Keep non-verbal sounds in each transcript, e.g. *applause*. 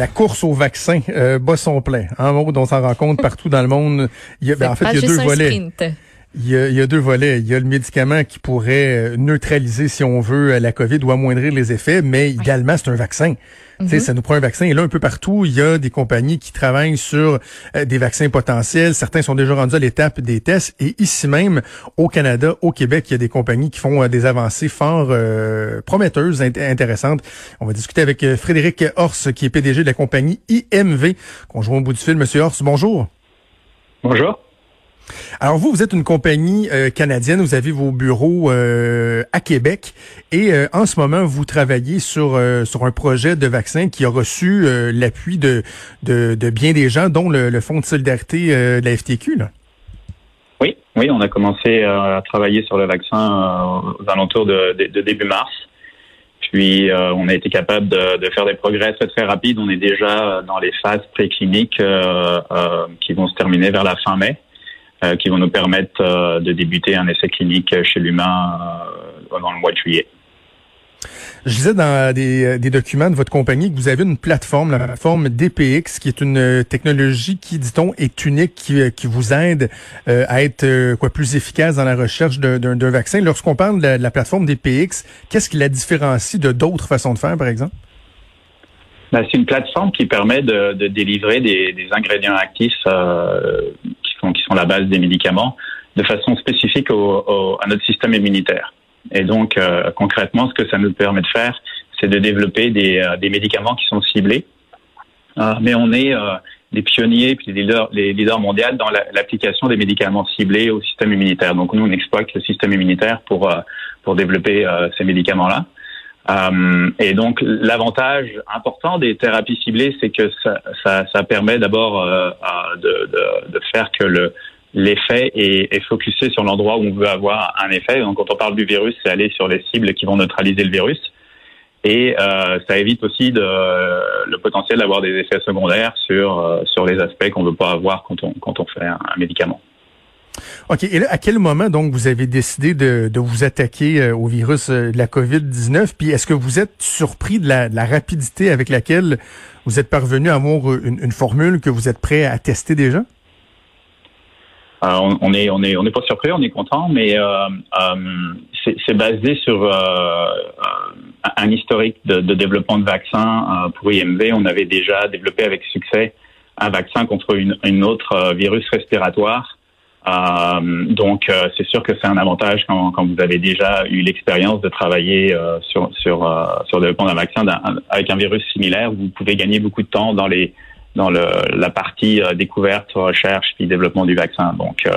La course au vaccin euh, bat son plein. En mode, on s'en rend compte partout dans le monde. Il y a, ben, en fait, il y a deux volets. Il y, a, il y, a, deux volets. Il y a le médicament qui pourrait euh, neutraliser, si on veut, la COVID ou amoindrir les effets, mais également, c'est un vaccin. Mm Ça nous prend un vaccin. Et là, un peu partout, il y a des compagnies qui travaillent sur euh, des vaccins potentiels. Certains sont déjà rendus à l'étape des tests. Et ici même, au Canada, au Québec, il y a des compagnies qui font euh, des avancées fort euh, prometteuses, intéressantes. On va discuter avec Frédéric Horst, qui est PDG de la compagnie IMV, qu'on joue au bout du fil. Monsieur Horst, bonjour. Bonjour. Alors vous, vous êtes une compagnie euh, canadienne, vous avez vos bureaux euh, à Québec et euh, en ce moment, vous travaillez sur sur un projet de vaccin qui a reçu l'appui de, de, bien des gens, dont le, Fonds de solidarité de la FTQ. Là. Oui, oui, on a commencé à travailler sur le vaccin aux alentours de, début mars. Puis on a été capable de, faire des progrès très très rapides. On est déjà dans les phases précliniques qui vont se terminer vers la fin mai. Euh, qui vont nous permettre euh, de débuter un essai clinique chez l'humain euh, dans le mois de juillet. Je disais dans des, des, documents de votre compagnie que vous avez une plateforme, la plateforme DPX, qui est une technologie qui, dit-on, est unique, qui, qui vous aide à être quoi plus efficace dans la recherche d'un vaccin. Lorsqu'on parle de la, plateforme DPX, qu'est-ce qui la différencie de d'autres façons de faire, par exemple? Ben, c'est une plateforme qui permet de, de délivrer des, des ingrédients actifs euh, qui sont la base des médicaments, de façon spécifique au, à notre système immunitaire. Et donc, euh, concrètement, ce que ça nous permet de faire, c'est de développer des, euh, des, médicaments qui sont ciblés. Euh, mais on est des pionniers puis des leaders, les leaders mondiaux dans l'application des médicaments ciblés au système immunitaire. Donc, nous, on exploite le système immunitaire pour pour développer ces médicaments-là. Et donc, l'avantage important des thérapies ciblées, c'est que ça, ça, ça permet d'abord de, de, de, faire que le l'effet est, est focusé sur l'endroit où on veut avoir un effet. Donc, quand on parle du virus, c'est aller sur les cibles qui vont neutraliser le virus. Et euh, ça évite aussi de, le potentiel d'avoir des effets secondaires sur euh, sur les aspects qu'on ne veut pas avoir quand on quand on fait un, médicament. OK. Et là, à quel moment, donc, vous avez décidé de, vous attaquer euh, au virus euh, de la COVID-19? Puis est-ce que vous êtes surpris de la, rapidité avec laquelle vous êtes parvenu à avoir une, une formule que vous êtes prêt à tester déjà? Euh, on, est on est on n'est pas surpris, on est content, mais euh, euh, c'est basé sur un historique de, de, développement de vaccins pour IMV. On avait déjà développé avec succès un vaccin contre une, une autre virus respiratoire. Donc c'est sûr que c'est un avantage quand, quand, vous avez déjà eu l'expérience de travailler sur sur sur le développement d'un vaccin avec un virus similaire. Vous pouvez gagner beaucoup de temps dans les dans le, la partie euh, découverte, recherche puis développement du vaccin. Donc, euh,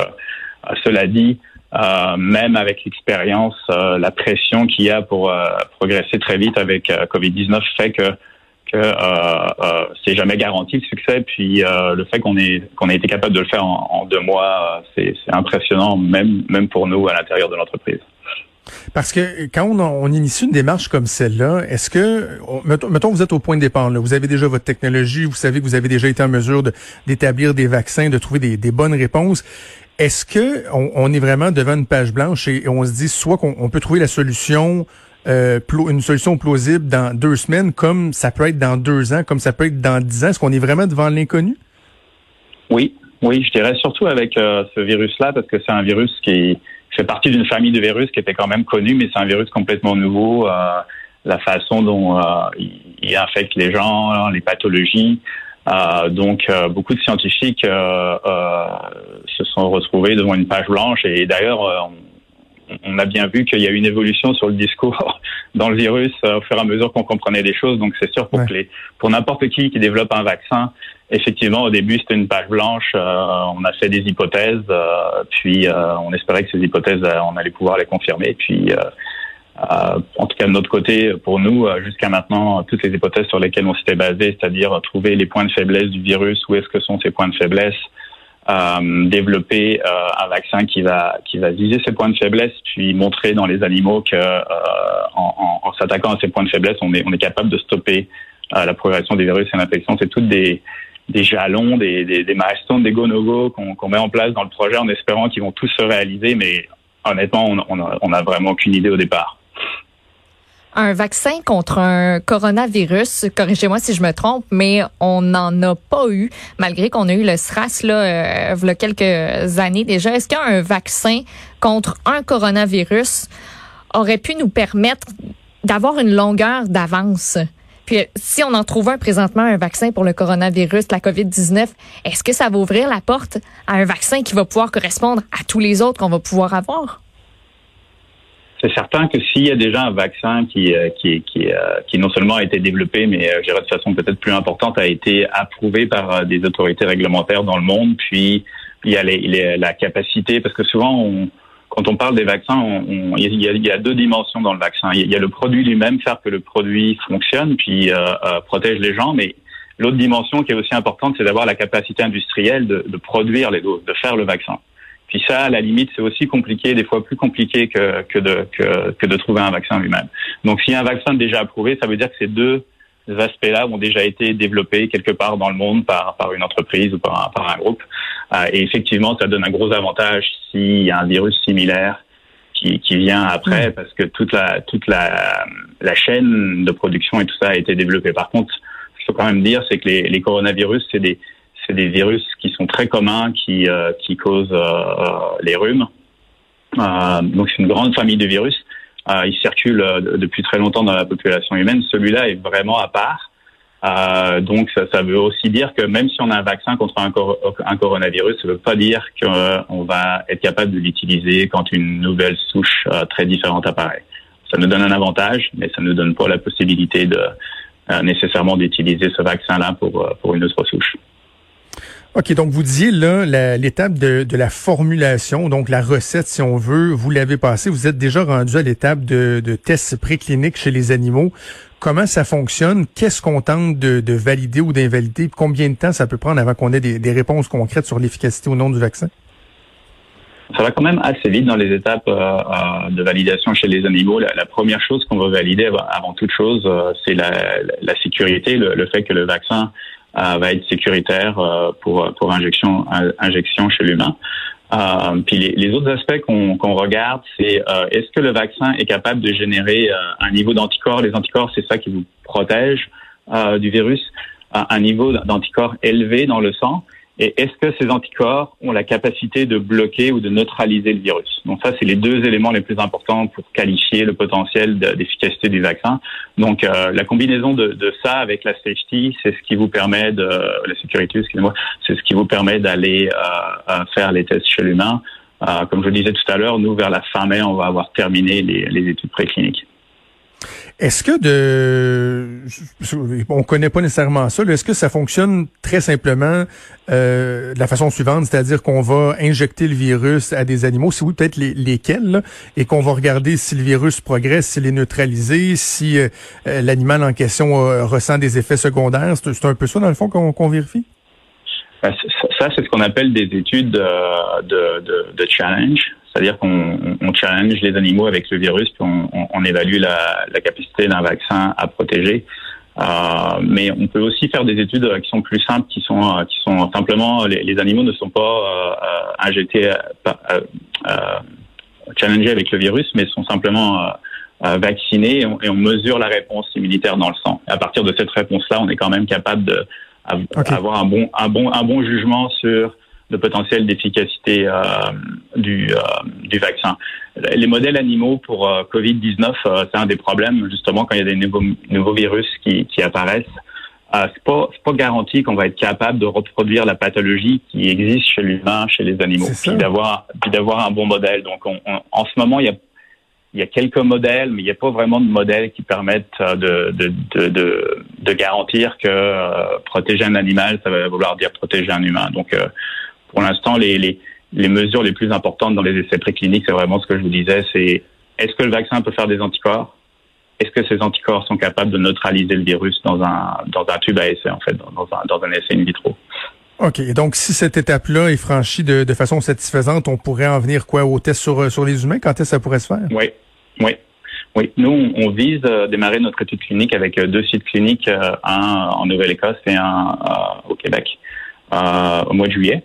cela dit, euh, même avec l'expérience, la pression qu'il y a pour progresser très vite avec Covid-19 fait que que euh, c'est jamais garanti le succès. Puis le fait qu'on ait qu'on ait été capable de le faire en, deux mois, c'est impressionnant même même pour nous à l'intérieur de l'entreprise. Parce que quand on, initie une démarche comme celle-là, est-ce que, mettons, vous êtes au point de départ, là, vous avez déjà votre technologie, vous savez que vous avez déjà été en mesure d'établir des vaccins, de trouver des, bonnes réponses. Est-ce que on, est vraiment devant une page blanche et, on se dit soit qu'on peut trouver la solution, euh, une solution plausible dans deux semaines, comme ça peut être dans deux ans, comme ça peut être dans dix ans? Est-ce qu'on est vraiment devant l'inconnu? Oui, oui, je dirais surtout avec euh, ce virus-là, parce que c'est un virus qui fait partie d'une famille de virus qui était quand même connue, mais c'est un virus complètement nouveau. Euh, la façon dont il infecte les gens, les pathologies. Donc, beaucoup de scientifiques se sont retrouvés devant une page blanche. Et d'ailleurs, on, a bien vu qu'il y a eu une évolution sur le discours *laughs* dans le virus au fur et à mesure qu'on comprenait des choses. Donc, c'est sûr pour que les, pour n'importe qui qui développe un vaccin, effectivement, au début, c'était une page blanche. Euh, on a fait des hypothèses, euh, puis euh, on espérait que ces hypothèses, on allait pouvoir les confirmer. Puis, en tout cas, de notre côté, pour nous, jusqu'à maintenant, toutes les hypothèses sur lesquelles on s'était basé, c'est-à-dire trouver les points de faiblesse du virus, où est-ce que sont ces points de faiblesse, euh, développer euh, un vaccin qui va qui va viser ces points de faiblesse, puis montrer dans les animaux que euh, en, en, s'attaquant à ces points de faiblesse, on est on est capable de stopper la progression des virus et l'infection. C'est toutes des des jalons, des, des, des milestones, des go-no-go qu'on met en place dans le projet en espérant qu'ils vont tous se réaliser, mais honnêtement, on, on, a, on a vraiment aucune idée au départ un vaccin contre un coronavirus, corrigez-moi si je me trompe, mais on n'en a pas eu, malgré qu'on a eu le SRAS là, euh, il y a quelques années déjà. Est-ce qu'un vaccin contre un coronavirus aurait pu nous permettre d'avoir une longueur d'avance? Puis si on en trouve un présentement, un vaccin pour le coronavirus, la COVID-19, est-ce que ça va ouvrir la porte à un vaccin qui va pouvoir correspondre à tous les autres qu'on va pouvoir avoir? C'est certain que s'il y a déjà un vaccin qui, euh, qui, qui, euh, qui non seulement a été développé, mais euh, je dirais de façon peut-être plus importante, a été approuvé par des autorités réglementaires dans le monde, puis il y a les, la capacité, parce que souvent, on, quand on parle des vaccins, on, il, y a, il, y a, deux dimensions dans le vaccin. Il y a le produit lui-même, faire que le produit fonctionne, puis euh, protège les gens, mais l'autre dimension qui est aussi importante, c'est d'avoir la capacité industrielle de, de produire les de faire le vaccin. Puis ça, à la limite, c'est aussi compliqué, des fois plus compliqué que, que, de, que, que de trouver un vaccin lui-même. Donc, s'il y a un vaccin déjà approuvé, ça veut dire que ces deux aspects-là ont déjà été développés quelque part dans le monde par, par une entreprise ou par un, par un groupe. Euh, et effectivement, ça donne un gros avantage s'il y a un virus similaire qui, qui vient après, mmh. parce que toute la toute la, la chaîne de production et tout ça a été développé. Par contre, ce qu'il faut quand même dire, c'est que les, les coronavirus, c'est des c'est des virus qui sont très communs, qui, euh, qui causent euh, euh, les rhumes. donc c'est une grande famille de virus. ils circulent depuis très longtemps dans la population humaine. Celui-là est vraiment à part. Euh, donc ça, ça, veut aussi dire que même si on a un vaccin contre un, un coronavirus, ça ne veut pas dire qu'on va être capable de l'utiliser quand une nouvelle souche très différente apparaît. Ça nous donne un avantage, mais ça ne nous donne pas la possibilité de nécessairement d'utiliser ce vaccin-là pour, pour une autre souche. OK, donc vous disiez là l'étape de, de, la formulation, donc la recette, si on veut, vous l'avez passé, vous êtes déjà rendu à l'étape de, de tests précliniques chez les animaux. Comment ça fonctionne? Qu'est-ce qu'on tente de, de, valider ou d'invalider? Combien de temps ça peut prendre avant qu'on ait des, des réponses concrètes sur l'efficacité ou non du vaccin? Ça va quand même assez vite dans les étapes euh, euh, de validation chez les animaux. La, première chose qu'on va valider avant toute chose, euh, c'est la, la, sécurité, le, le, fait que le vaccin va être sécuritaire euh, pour pour injection injection chez l'humain. Euh, puis les, autres aspects qu'on qu'on regarde, c'est est-ce que le vaccin est capable de générer un niveau d'anticorps? Les anticorps, c'est ça qui vous protège du virus, un niveau d'anticorps élevé dans le sang. Et est-ce que ces anticorps ont la capacité de bloquer ou de neutraliser le virus? Donc ça, c'est les deux éléments les plus importants pour qualifier le potentiel d'efficacité du vaccin. Donc euh, la combinaison de, de, ça avec la safety, c'est ce qui vous permet de la sécurité, excusez-moi, c'est ce qui vous permet d'aller euh, faire les tests chez l'humain. Euh, comme je le disais tout à l'heure, nous vers la fin mai, on va avoir terminé les, les études précliniques. Est-ce que de, on connaît pas nécessairement ça. Est-ce que ça fonctionne très simplement euh, de la façon suivante, c'est-à-dire qu'on va injecter le virus à des animaux, si oui peut-être les, lesquels, et qu'on va regarder si le virus progresse, s'il est neutralisé, si euh, euh, l'animal en question ressent des effets secondaires? C'est un peu ça dans le fond qu'on vérifie? Ben, ça, c'est ce qu'on appelle des études de, de, de challenge. C'est-à-dire qu'on on challenge les animaux avec le virus, puis on, on, évalue la, la capacité d'un vaccin à protéger. Euh, mais on peut aussi faire des études qui sont plus simples, qui sont euh, qui sont simplement les, les animaux ne sont pas euh, injectés, euh, euh, challengés avec le virus, mais sont simplement vaccinés et on, et on, mesure la réponse immunitaire dans le sang. Et à partir de cette réponse-là, on est quand même capable de avoir un bon un bon un bon jugement sur le potentiel d'efficacité euh, du, euh, du vaccin. Les modèles animaux pour euh, Covid-19, c'est un des problèmes justement quand il y a des nouveaux, nouveaux virus qui, qui apparaissent. C'est pas pas garanti qu'on va être capable de reproduire la pathologie qui existe chez l'humain, chez les animaux, puis d'avoir puis d'avoir un bon modèle. Donc en ce moment il y a il y a quelques modèles, mais il n'y a pas vraiment de modèles qui permettent de, de, de, de, de garantir que protéger un animal, ça va vouloir dire protéger un humain. Donc, pour l'instant, les, les, les, mesures les plus importantes dans les essais précliniques, c'est vraiment ce que je vous disais, c'est est-ce que le vaccin peut faire des anticorps? Est-ce que ces anticorps sont capables de neutraliser le virus dans un, dans un tube à essai, en fait, dans un, dans un essai in vitro? OK. Donc, si cette étape-là est franchie de, de, façon satisfaisante, on pourrait en venir quoi au test sur, sur les humains? Quand est-ce que ça pourrait se faire? Oui. Oui. Oui, nous, on vise à démarrer notre étude clinique avec euh, deux sites cliniques, euh, un en Nouvelle-Écosse et un euh, au Québec, au mois de juillet.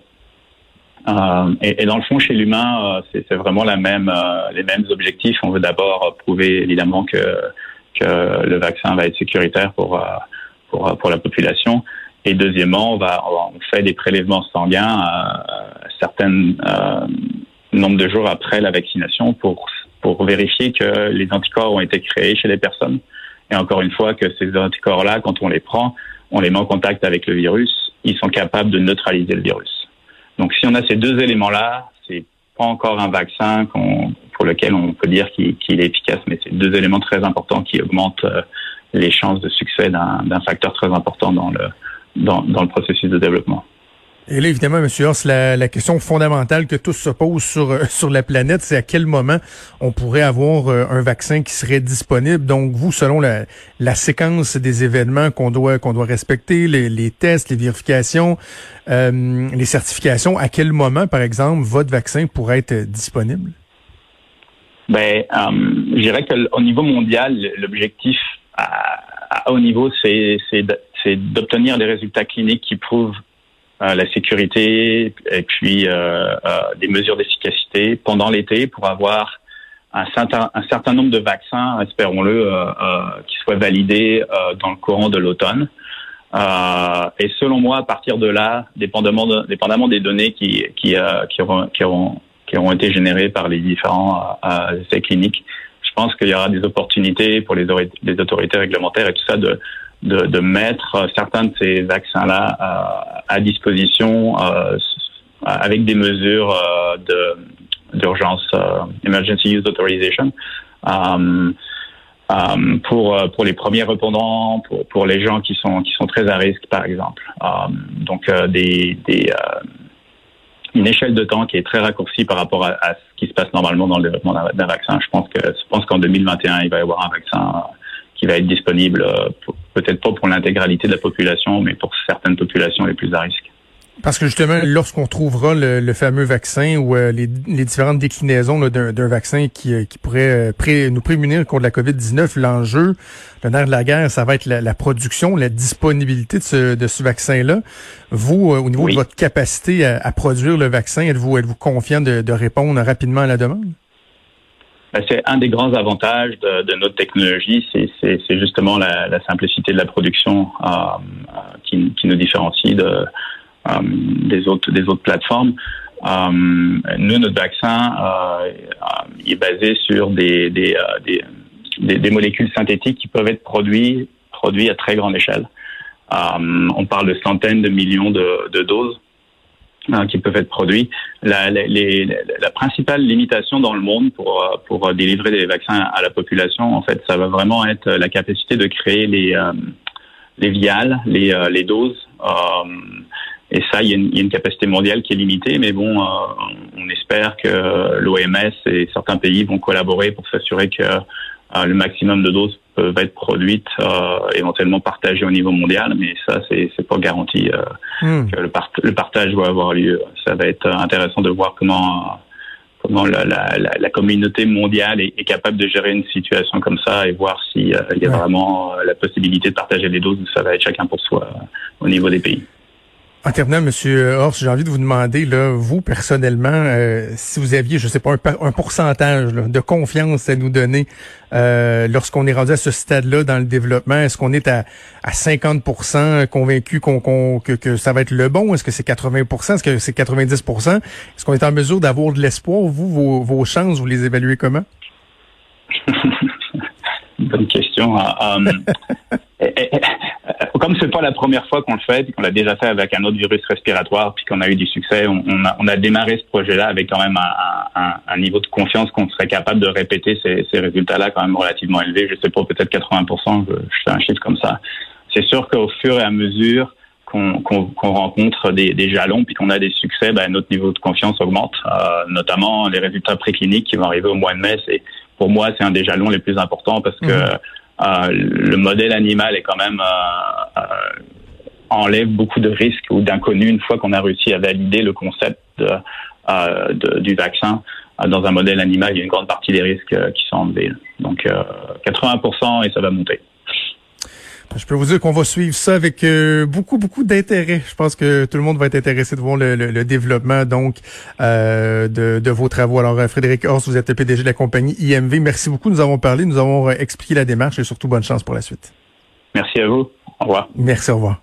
Et, et, dans le fond, chez l'humain, c'est vraiment la même, les mêmes objectifs. On veut d'abord prouver évidemment que, que le vaccin va être sécuritaire pour, pour, pour la population. Et deuxièmement, on, va, on fait des prélèvements sanguins à, certains nombre de jours après la vaccination pour pour vérifier que les anticorps ont été créés chez les personnes. Et encore une fois, que ces anticorps-là, quand on les prend, on les met en contact avec le virus, ils sont capables de neutraliser le virus. Donc, si on a ces deux éléments-là, c'est pas encore un vaccin pour lequel on peut dire qu'il est efficace, mais c'est deux éléments très importants qui augmentent euh, les chances de succès d'un facteur très important dans le, dans, dans le processus de développement. Et là, évidemment, M. Horst, la, la, question fondamentale que tous se posent sur, euh, *laughs* sur la planète, c'est à quel moment on pourrait avoir euh, un vaccin qui serait disponible. Donc, vous, selon la, la séquence des événements qu'on doit, qu'on doit respecter, les, les, tests, les vérifications, euh, les certifications, à quel moment, par exemple, votre vaccin pourrait être disponible? Ben, je dirais qu'au niveau mondial, l'objectif à, à haut niveau, c'est d'obtenir des résultats cliniques qui prouvent euh, la sécurité et puis euh, euh, des mesures d'efficacité pendant l'été pour avoir un certain, un certain nombre de vaccins, espérons-le, qui soient validés dans le courant de l'automne. et selon moi, à partir de là, dépendamment, de, dépendamment des données qui, qui, qui, auront, qui, auront, qui auront été générées par les différents essais cliniques, je pense qu'il y aura des opportunités pour les, les autorités réglementaires et tout ça de, de, mettre certains de ces vaccins-là à, à, disposition euh, avec des mesures euh, d'urgence, euh, emergency use authorization, euh, pour pour les premiers répondants, pour pour les gens qui sont qui sont très à risque, par exemple. donc des, des une échelle de temps qui est très raccourcie par rapport à, ce qui se passe normalement dans le développement d'un vaccin. Je pense que je pense qu'en 2021, il va y avoir un vaccin qui va être disponible, euh, peut-être pas pour l'intégralité de la population, mais pour certaines populations les plus à risque. Parce que justement, lorsqu'on trouvera le, fameux vaccin ou euh, les, différentes déclinaisons d'un vaccin qui, euh, qui pourrait nous prémunir contre la COVID-19, l'enjeu, le nerf de la guerre, ça va être la, production, la disponibilité de ce, de ce vaccin-là. Vous, au niveau de votre capacité à, produire le vaccin, êtes-vous êtes-vous confiant de, de répondre rapidement à la demande? Ben, c'est un des grands avantages de, de notre technologie, c'est justement la, la, simplicité de la production euh, euh, qui, qui, nous différencie de, euh, des autres des autres plateformes. Euh, nous, notre vaccin euh, est basé sur des des, des, des, molécules synthétiques qui peuvent être produites produits à très grande échelle. on parle de centaines de millions de, de doses. Hein, qui peuvent être produits. La, principale limitation dans le monde pour, euh, pour délivrer des vaccins à la population, en fait, ça va vraiment être la capacité de créer les, euh, les viales, les, euh, les doses. et ça, il y, a une, capacité mondiale qui est limitée, mais bon, on espère que l'OMS et certains pays vont collaborer pour s'assurer que le maximum de doses peuvent être produites, euh, éventuellement partagées au niveau mondial, mais ça, c'est, pas garanti euh, hmm. que le, le, partage va avoir lieu. Ça va être intéressant de voir comment comment la, la, la communauté mondiale est, est, capable de gérer une situation comme ça et voir s'il euh, y a vraiment la possibilité de partager les doses ou ça va être chacun pour soi au niveau des pays. En terminant, Monsieur Horst, j'ai envie de vous demander, là, vous personnellement, euh, si vous aviez, je sais pas, un, pourcentage de confiance à nous donner euh, lorsqu'on est rendu à ce stade-là dans le développement, est-ce qu'on est à, à 50% convaincu qu'on, que, que, ça va être le bon? Est-ce que c'est 80%? Est-ce que c'est 90%? Est-ce qu'on est en mesure d'avoir de l'espoir? Vous, vos, vos chances, vous les évaluez comment? *laughs* Bonne question. Euh, *laughs* comme c'est pas la première fois qu'on le fait, qu'on l'a déjà fait avec un autre virus respiratoire, puis qu'on a eu du succès, on, a, on a, démarré ce projet-là avec quand même un, un, un, niveau de confiance qu'on serait capable de répéter ces, ces résultats-là quand même relativement élevés. Je sais pas, peut-être 80%, je, fais un chiffre comme ça. C'est sûr qu'au fur et à mesure qu'on rencontre des, des, jalons, puis qu'on a des succès, ben, notre niveau de confiance augmente, euh, notamment les résultats précliniques qui vont arriver au mois de mai. C'est pour moi, c'est un des jalons les plus importants parce que mhm. Euh, le modèle animal est quand même euh, euh, enlève beaucoup de risques ou d'inconnus une fois qu'on a réussi à valider le concept de, du vaccin dans un modèle animal. Il y a une grande partie des risques qui sont enlevés. Donc 80% et ça va monter. Je peux vous dire qu'on va suivre ça avec euh, beaucoup, beaucoup d'intérêt. Je pense que tout le monde va être intéressé de voir le, développement donc euh, de, vos travaux. Alors, euh, Frédéric Horst, vous êtes le PDG de la compagnie IMV. Merci beaucoup. Nous avons parlé, nous avons expliqué la démarche et surtout bonne chance pour la suite. Merci à vous. Au revoir. Merci, au revoir.